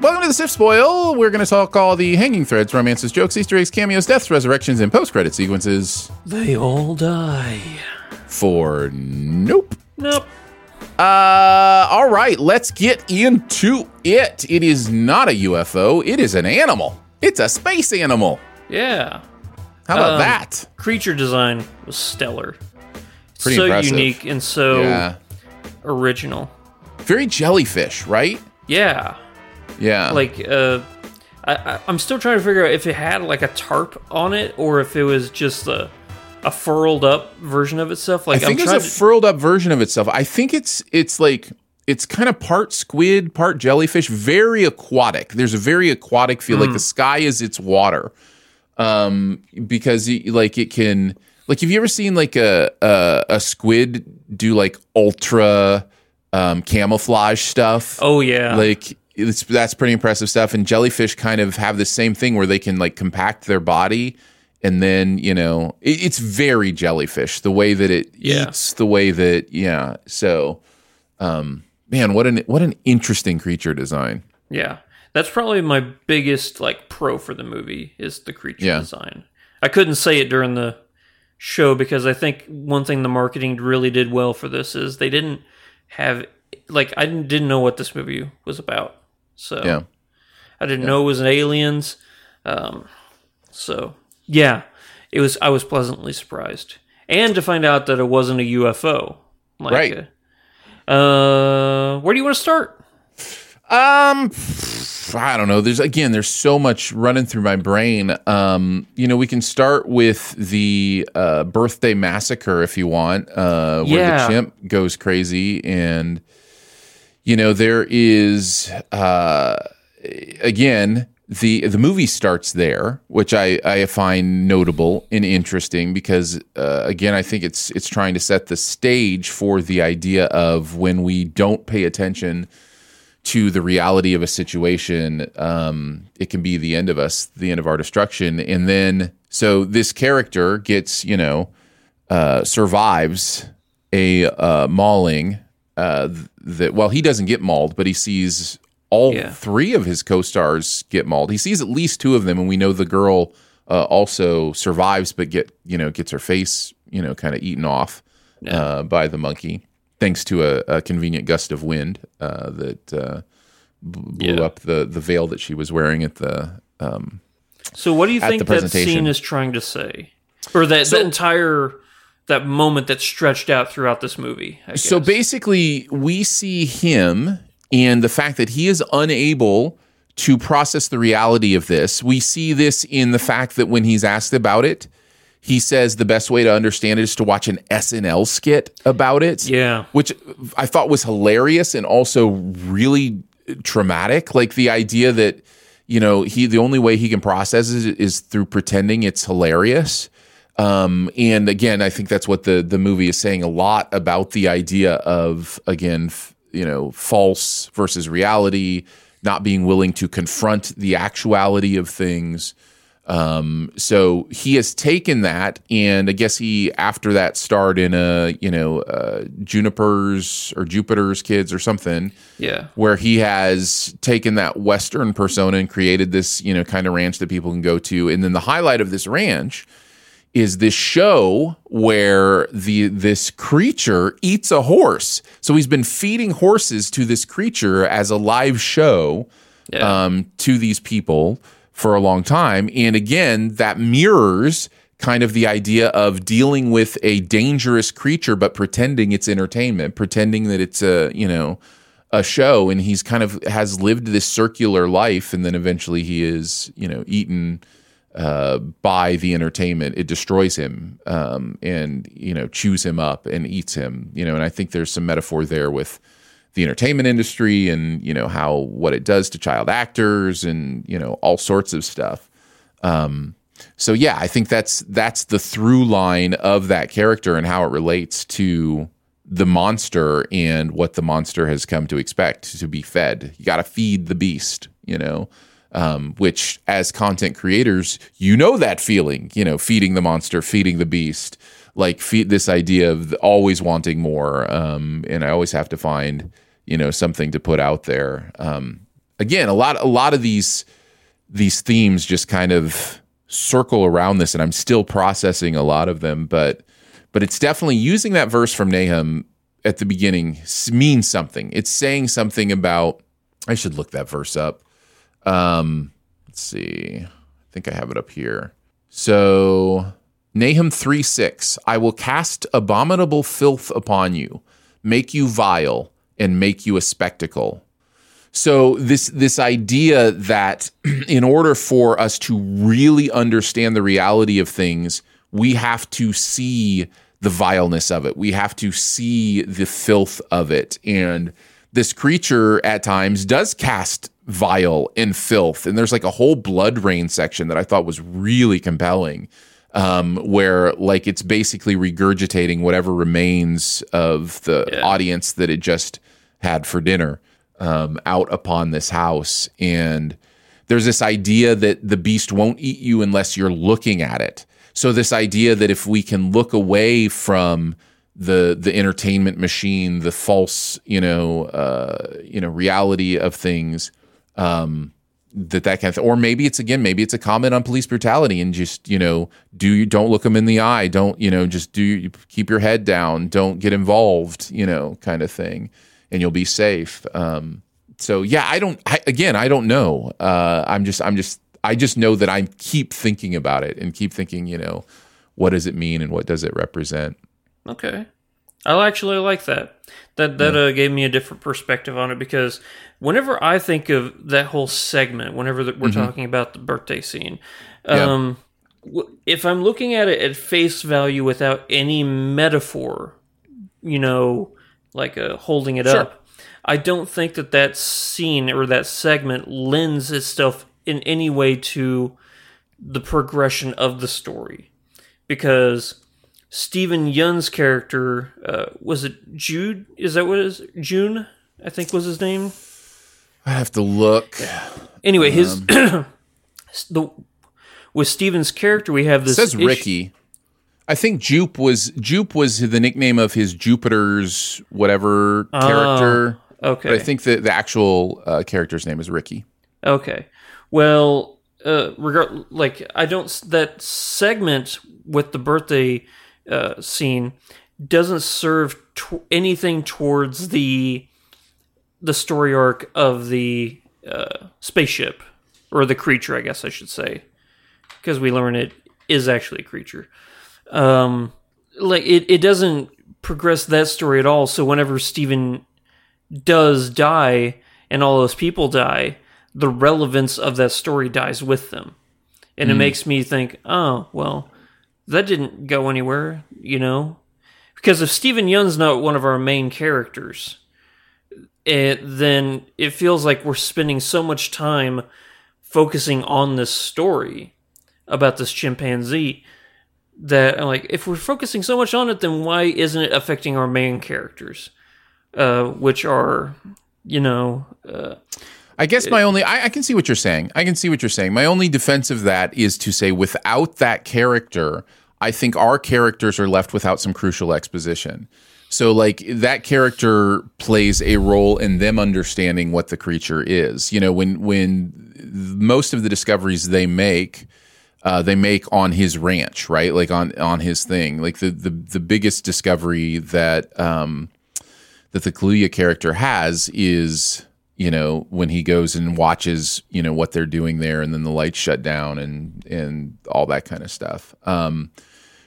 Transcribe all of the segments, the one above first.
Welcome to the Sif Spoil. We're going to talk all the hanging threads, romances, jokes, Easter eggs, cameos, deaths, resurrections, and post-credit sequences. They all die. For nope. Nope. Uh, all right, let's get into it. It is not a UFO. It is an animal. It's a space animal. Yeah. How about Um, that? Creature design was stellar. Pretty so impressive. unique and so Yeah. original. Very jellyfish, right? Yeah. Yeah. Like uh I, I'm still trying to figure out if it had like a tarp on it or if it was just a a furled up version of itself. Like I think am it's a furled up version of itself. I think it's it's like it's kind of part squid, part jellyfish, very aquatic. There's a very aquatic feel, Hmm. like the sky is its water, um, because like it can. Like, have you ever seen like a a, a squid do like ultra um, camouflage stuff? Oh yeah. like it's that's pretty impressive stuff and jellyfish kind of have the same thing where they can like compact their body and then you know it, it's very jellyfish the way that it Yeah. eats the way that yeah so um man what an what an interesting creature design Yeah. That's probably my biggest like pro for the movie is the creature Yeah. design. I couldn't say it during the show because I think one thing the marketing really did well for this is they didn't have like I didn't, didn't know what this movie was about. So yeah I didn't know it was an aliens. Um, so yeah, it was. I was pleasantly surprised, and to find out that it wasn't a UFO. Like, Right. Uh, uh, where do you want to start? Um, I don't know. There's again, there's so much running through my brain. Um, you know, we can start with the uh, birthday massacre if you want, uh, where Yeah. the chimp goes crazy, and you know there is uh, again the the movie starts there, which I I find notable and interesting because uh, again I think it's it's trying to set the stage for the idea of when we don't pay attention to the reality of a situation, um, it can be the end of us, the end of our destruction. And then, so this character gets, you know, uh, survives a uh, mauling. Uh, th- that well, he doesn't get mauled, but he sees all Yeah. three of his co-stars get mauled. He sees at least two of them, and we know the girl uh, also survives, but get you know gets her face you know kind of eaten off uh, by the monkey, thanks to a, a convenient gust of wind uh, that uh, b- blew Yeah. up the the veil that she was wearing at the. Um, So, what do you think that scene is trying to say, or that that entire that moment that's stretched out throughout this movie? I So basically, we see him and the fact that he is unable to process the reality of this. We see this in the fact that when he's asked about it, he says the best way to understand it is to watch an SNL skit about it. Yeah. Which I thought was hilarious and also really traumatic. Like the idea that, you know, he the only way he can process it is through pretending it's hilarious. Um, and again, I think that's what the the movie is saying a lot about the idea of again, f- you know, false versus reality, not being willing to confront the actuality of things. Um, so he has taken that, and I guess he after that starred in a you know uh, Juniper's or Jupiter's Kids or something yeah, where he has taken that Western persona and created this, you know, kind of ranch that people can go to. And then the highlight of this ranch is this show where the this creature eats a horse. So he's been feeding horses to this creature as a live show Yeah. um, to these people for a long time. And again, that mirrors kind of the idea of dealing with a dangerous creature, but pretending it's entertainment, pretending that it's a, you know, a show. And he's kind of has lived this circular life. And then eventually he is, you know, eaten uh, by the entertainment. It destroys him um, and, you know, chews him up and eats him, you know, and I think there's some metaphor there with the entertainment industry and, you know, how what it does to child actors and, you know, all sorts of stuff. Um, so yeah, I think that's that's the through line of that character and how it relates to the monster and what the monster has come to expect to be fed. You got to feed the beast, you know. Um, which, as content creators, you know that feeling, you know, feeding the monster, feeding the beast, like feed this idea of always wanting more. Um, and I always have to find, you know, something to put out there. Um, again, a lot, a lot of these these themes just kind of circle around this and I'm still processing a lot of them but but it's definitely using that verse from Nahum at the beginning means something it's saying something about I should look that verse up um let's see I think I have it up here so Nahum 3 6 I will cast abominable filth upon you make you vile and make you a spectacle so this this idea that in order for us to really understand the reality of things, we have to see the vileness of it. We have to see the filth of it. And this creature at times does cast vile and filth. And there's like a whole blood rain section that I thought was really compelling. Um, where like it's basically regurgitating whatever remains of the audience that it just had for dinner um, out upon this house. And there's this idea that the beast won't eat you unless you're looking at it. So this idea that if we can look away from the the entertainment machine, the false, you know, uh, you know, reality of things, um, that that kind of. Or maybe it's again, maybe it's a comment on police brutality and just you know, do you don't look them in the eye, don't you know, just do keep your head down, don't get involved, you know, kind of thing and you'll be safe. Um, so yeah, I don't. I, again, I don't know. Uh, I'm just. I'm just. I just know that I keep thinking about it and keep thinking. You know, what does it mean and what does it represent? Okay. I actually like that. That that uh, gave me a different perspective on it because whenever I think of that whole segment, whenever that we're talking about the birthday scene, um, w- if I'm looking at it at face value without any metaphor, you know, like uh, holding it Sure. up, I don't think that that scene or that segment lends itself in any way to the progression of the story because Steven Yeun's character uh, was it Jude? Is that what it is? June, I think was his name. I have to look. Anyway, his Um, the with Steven's character, we have this. says issue- Ricky. I think Jupe was Jupe was the nickname of his Jupiter's whatever character. Okay, But I think the the actual uh, character's name is Ricky. Okay. Well, uh, regard like I don't that segment with the birthday uh, scene doesn't serve to- anything towards the the story arc of the uh, spaceship or the creature, I guess I should say, because we learn it is actually a creature. Um, like it, it doesn't progress that story at all. So whenever Steven does die and all those people die, the relevance of that story dies with them. And it makes me think, oh, well, that didn't go anywhere, you know? Because if Steven Yeun's not one of our main characters, it, then it feels like we're spending so much time focusing on this story about this chimpanzee that I'm like, if we're focusing so much on it, then why isn't it affecting our main characters? Uh, which are, you know, uh, I guess my only I, I can see what you're saying. I can see what you're saying. My only defense of that is to say without that character, I think our characters are left without some crucial exposition. So like that character plays a role in them understanding what the creature is. You know, when when most of the discoveries they make uh, they make on his ranch, right? Like on on his thing. Like the the the biggest discovery that um, that the Kaluuya character has is you know when he goes and watches you know what they're doing there, and then the lights shut down and and all that kind of stuff. Um,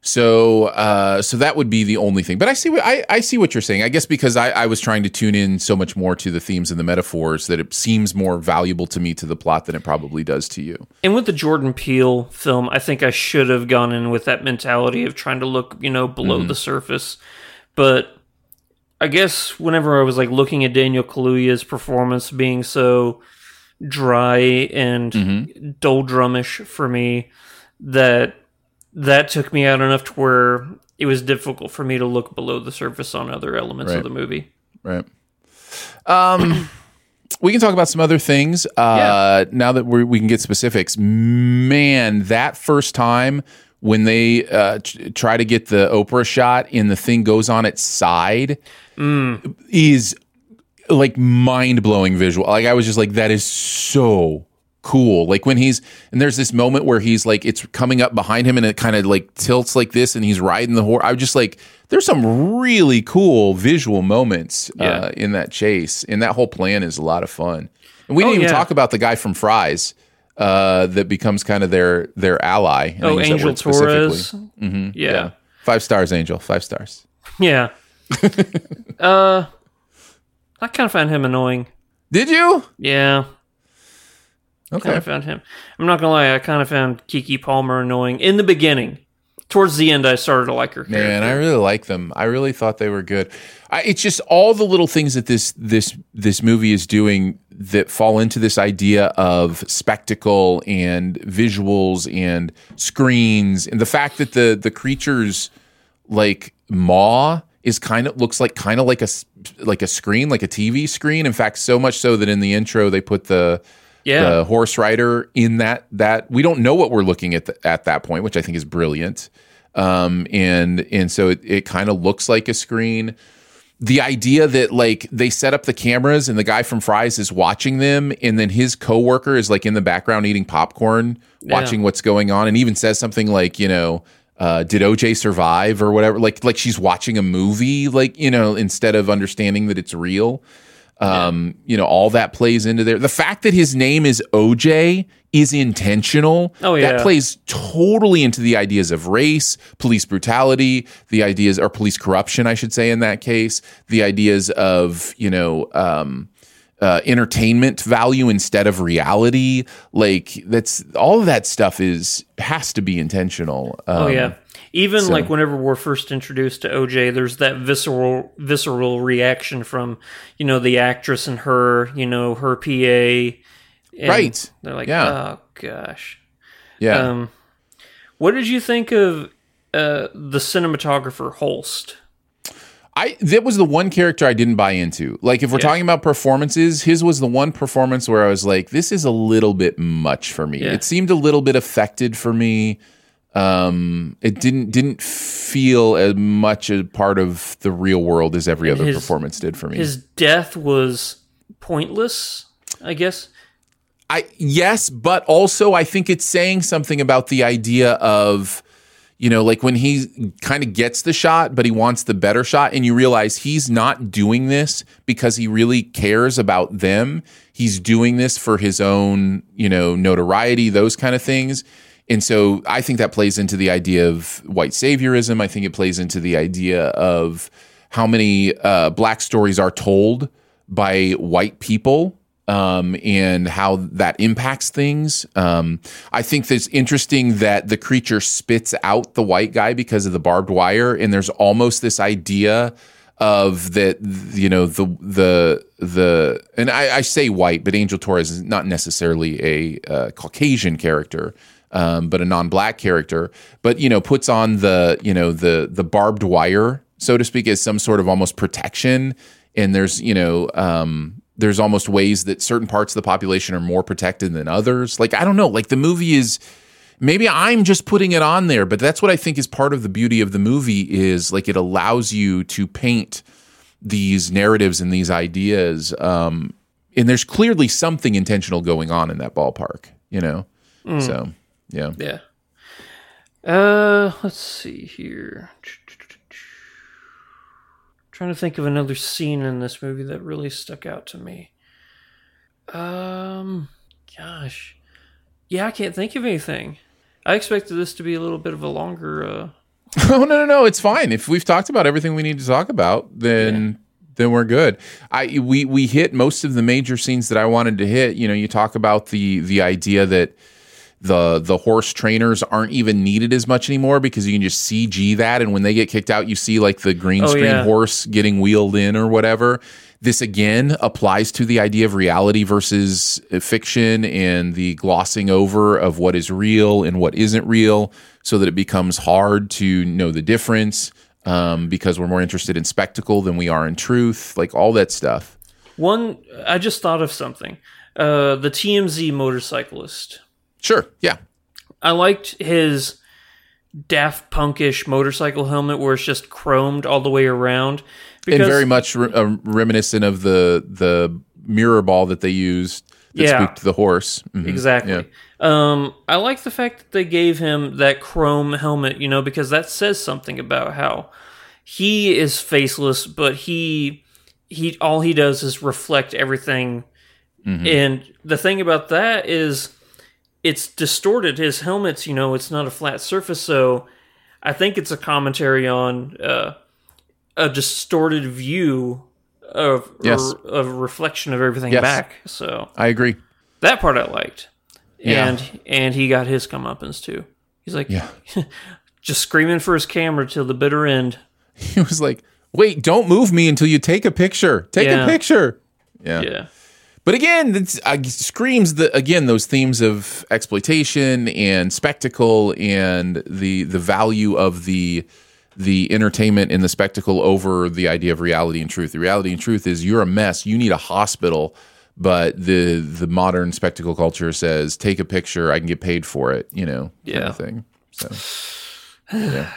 so, uh, so that would be the only thing. But I see what I, I see what you're saying. I guess because I, I was trying to tune in so much more to the themes and the metaphors that it seems more valuable to me to the plot than it probably does to you. And with the Jordan Peele film, I think I should have gone in with that mentality of trying to look, you know, below the surface. But I guess whenever I was like looking at Daniel Kaluuya's performance being so dry and doldrumish for me, that that took me out enough to where it was difficult for me to look below the surface on other elements Right. of the movie. Right. Um, we can talk about some other things. Uh, now that we we can get specifics, man, that first time when they uh, t- try to get the Oprah shot and the thing goes on its side mm. is like mind blowing visual. Like I was just like, that is so cool. Like when he's and there's this moment where he's like, it's coming up behind him and it kind of like tilts like this, and he's riding the horse. I was just like, there's some really cool visual moments uh, in that chase, and that whole plan is a lot of fun. And we didn't Oh, even yeah. talk about the guy from Fry's. Uh, that becomes kind of their their ally. And Oh, Angel word specifically. Torres. Yeah. Five stars, Angel. Five stars. Yeah. uh, I kind of found him annoying. Did you? Yeah. Kind Okay. of found him. I'm not gonna lie. I kind of found Keke Palmer annoying in the beginning. Towards the end, I started to like her. Man, I really like them. I really thought they were good. I, it's just all the little things that this this this movie is doing that fall into this idea of spectacle and visuals and screens and the fact that the the creatures like maw is kind of looks like kind of like a like a screen like a TV screen. In fact, so much so that in the intro they put the Yeah. the horse rider in that that we don't know what we're looking at the, at that point, which I think is brilliant. Um, and and so it, it kind of looks like a screen. The idea that like they set up the cameras and the guy from Fry's is watching them, and then his coworker is like in the background eating popcorn, watching what's going on, and even says something like, you know, uh, did OJ survive or whatever? Like like she's watching a movie, like you know, instead of understanding that it's real um you know all that plays into there. The fact that his name is oj is intentional. Oh, yeah. that plays totally into the ideas of race police brutality the ideas or police corruption i should say in that case. The ideas of you know um uh, entertainment value instead of reality. Like that's all of that stuff is has to be intentional. Um, Oh yeah. Even so- like whenever we're first introduced to OJ, there's that visceral visceral reaction from you know the actress and her, you know her PA. and Right. They're like, Yeah. oh gosh. yeah Um, what did you think of uh, the cinematographer Holst? I that was the one character I didn't buy into. Like if we're talking about performances, his was the one performance where I was like, this is a little bit much for me. Yeah. It seemed a little bit affected for me. Um, it didn't didn't feel as much a part of the real world as every other his- performance did for me. His death was pointless, I guess. I yes, but also I think it's saying something about the idea of you know, like when he kind of gets the shot, but he wants the better shot, and you realize he's not doing this because he really cares about them. He's doing this for his own, you know, notoriety, those kind of things. And so I think that plays into the idea of white saviorism. I think it plays into the idea of how many uh, black stories are told by white people um, and how that impacts things. Um, I think it's interesting that the creature spits out the white guy because of the barbed wire, and there's almost this idea of that you know the the the and I, I say white, but Angel Torres is not necessarily a uh, Caucasian character. Um, but a non-black character, but you know, puts on the you know the the barbed wire, so to speak, as some sort of almost protection. And there's you know um, there's almost ways that certain parts of the population are more protected than others. Like I don't know, like the movie is maybe I'm just putting it on there, but that's what I think is part of the beauty of the movie is like it allows you to paint these narratives and these ideas. Um, and there's clearly something intentional going on in that ballpark, you know? So, yeah. Yeah. Uh, let's see here. Trying to think of another scene in this movie that really stuck out to me. Um, gosh, yeah, I can't think of anything. I expected this to be a little bit of a longer. Uh... oh no, no, no! It's fine. If we've talked about everything we need to talk about, then then we're good. I we we hit most of the major scenes that I wanted to hit. You know, you talk about the the idea that the the horse trainers aren't even needed as much anymore because you can just CG that, and when they get kicked out, you see like the green Oh, screen yeah. horse getting wheeled in or whatever. This again applies to the idea of reality versus fiction and the glossing over of what is real and what isn't real, so that it becomes hard to know the difference um, because we're more interested in spectacle than we are in truth, like all that stuff. One, I just thought of something. Uh, the TMZ motorcyclist. Sure, yeah, I liked his Daft Punkish motorcycle helmet where it's just chromed all the way around. and very much re- uh, reminiscent of the the mirror ball that they used that Yeah. spooked the horse. Mhm. Exactly. Yeah. Um, I like the fact that they gave him that chrome helmet, you know, because that says something about how he is faceless, but he he all he does is reflect everything. Mm-hmm. And the thing about that is it's distorted. His helmet's, you know, it's not a flat surface, so I think it's a commentary on uh, a distorted view of Yes. or, of a reflection of everything Yes. back. So I agree. that part I liked. Yeah. And and he got his comeuppance too. He's like Yeah. just screaming for his camera till the bitter end. He was like, "Wait, don't move me until you take a picture. Take Yeah. a picture." Yeah. Yeah. But again, it's, uh, screams the again those themes of exploitation and spectacle and the the value of the the entertainment and the spectacle over the idea of reality and truth. The reality and truth is you're a mess. You need a hospital. But the the modern spectacle culture says, take a picture. I can get paid for it. You know, kind Yeah. of thing. So, yeah,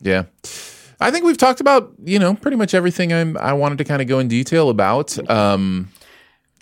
yeah. I think we've talked about you know pretty much everything I'm I wanted to kind of go in detail about. Um,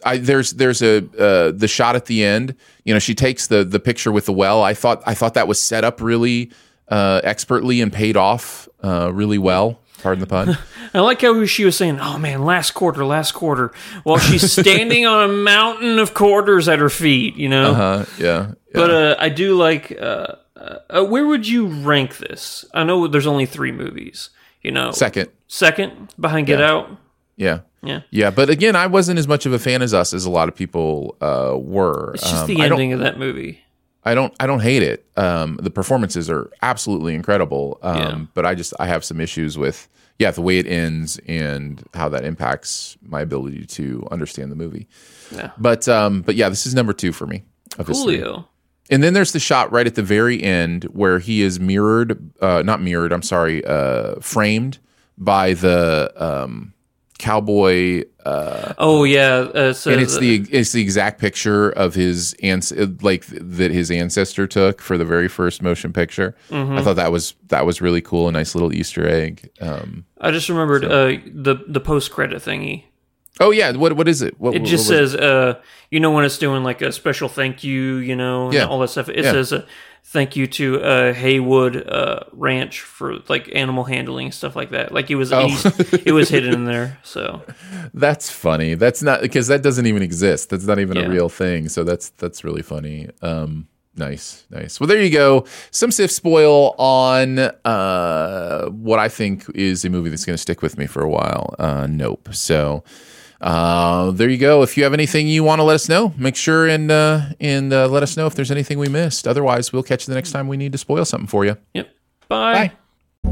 I there's there's a uh, the shot at the end. You know, she takes the the picture with the well. I thought I thought that was set up really uh, expertly and paid off uh, really well. Pardon the pun. I like how she was saying, "Oh man, last quarter, last quarter," while she's standing on a mountain of quarters at her feet. You know. Uh, yeah, yeah. But uh, I do like. Uh, uh, where would you rank this? I know there's only three movies. You know, second. second behind Get Out. Yeah. Yeah. Yeah, but again, I wasn't as much of a fan as us as a lot of people uh, were. It's just Um, the ending of that movie. I don't I don't hate it. Um, the performances are absolutely incredible. Um, Yeah. but I just I have some issues with yeah the way it ends and how that impacts my ability to understand the movie. Yeah. But um, but yeah, this is number two for me. of. Julio. And then there's the shot right at the very end where he is mirrored, uh, not mirrored. I'm sorry, uh, framed by the um, cowboy Oh yeah, uh, so and it's the it's the exact picture of his ans- like that his ancestor took for the very first motion picture. Mm-hmm. I thought that was that was really cool, a nice little Easter egg. Um, I just remembered uh, the the post credit thingy. oh yeah, what what is it? What, It just was says, uh, you know, when it's doing like a special thank you, you know, and Yeah. all that stuff. It Yeah. says uh, thank you to uh, Haywood uh, Ranch for like animal handling and stuff like that. Like it was Oh. it was hidden in there. So That's funny. That's not because that doesn't even exist. That's not even Yeah. a real thing. So that's that's really funny. Um, nice, nice. Well, there you go. Some Sif spoil on uh, what I think is a movie that's going to stick with me for a while. Uh, nope. So. Uh, there you go. If you have anything you want to let us know, make sure and uh, and uh, let us know if there's anything we missed. Otherwise, we'll catch you the next time we need to spoil something for you. yep. Bye. Bye.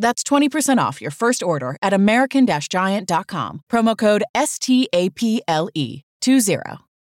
That's 20% off your first order at American Giant.com, promo code S T A P L E 20.